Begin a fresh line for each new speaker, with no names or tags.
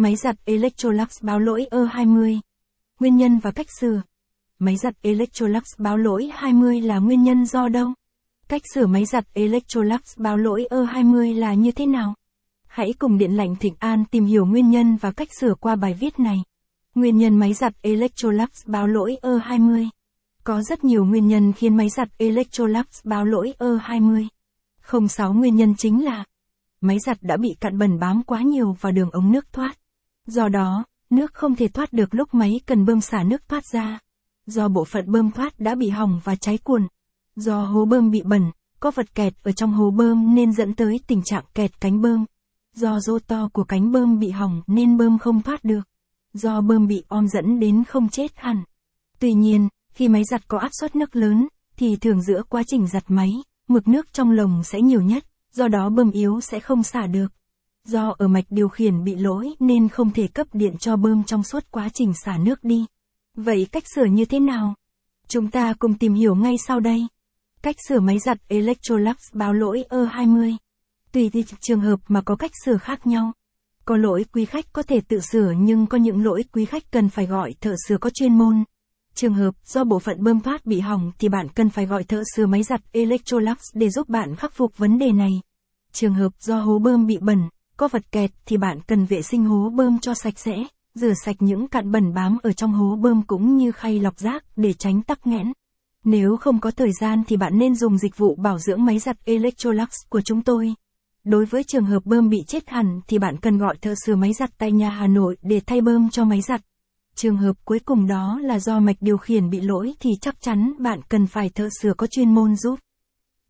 Máy giặt Electrolux báo lỗi E20. Nguyên nhân và cách sửa. Máy giặt Electrolux báo lỗi e 20 là nguyên nhân do đâu? Cách sửa máy giặt Electrolux báo lỗi E20 là như thế nào? Hãy cùng Điện lạnh Thịnh An tìm hiểu nguyên nhân và cách sửa qua bài viết này. Nguyên nhân máy giặt Electrolux báo lỗi E20. Có rất nhiều nguyên nhân khiến máy giặt Electrolux báo lỗi E20. 06 nguyên nhân chính là, máy giặt đã bị cặn bẩn bám quá nhiều vào đường ống nước thoát. Do đó, nước không thể thoát được lúc máy cần bơm xả nước thoát ra. Do bộ phận bơm thoát đã bị hỏng và cháy cuồn. Do hố bơm bị bẩn, có vật kẹt ở trong hố bơm nên dẫn tới tình trạng kẹt cánh bơm. Do rô to của cánh bơm bị hỏng nên bơm không thoát được. Do bơm bị om dẫn đến không chết hẳn. Tuy nhiên, khi máy giặt có áp suất nước lớn, thì thường giữa quá trình giặt máy, mực nước trong lồng sẽ nhiều nhất, do đó bơm yếu sẽ không xả được. Do ở mạch điều khiển bị lỗi nên không thể cấp điện cho bơm trong suốt quá trình xả nước đi. Vậy cách sửa như thế nào? Chúng ta cùng tìm hiểu ngay sau đây. Cách sửa máy giặt Electrolux báo lỗi E20. Tùy theo trường hợp mà có cách sửa khác nhau. Có lỗi quý khách có thể tự sửa nhưng có những lỗi quý khách cần phải gọi thợ sửa có chuyên môn. Trường hợp do bộ phận bơm thoát bị hỏng thì bạn cần phải gọi thợ sửa máy giặt Electrolux để giúp bạn khắc phục vấn đề này. Trường hợp do hố bơm bị bẩn, có vật kẹt thì bạn cần vệ sinh hố bơm cho sạch sẽ, rửa sạch những cặn bẩn bám ở trong hố bơm cũng như khay lọc rác để tránh tắc nghẽn. Nếu không có thời gian thì bạn nên dùng dịch vụ bảo dưỡng máy giặt Electrolux của chúng tôi. Đối với trường hợp bơm bị chết hẳn thì bạn cần gọi thợ sửa máy giặt tại nhà Hà Nội để thay bơm cho máy giặt. Trường hợp cuối cùng đó là do mạch điều khiển bị lỗi thì chắc chắn bạn cần phải thợ sửa có chuyên môn giúp.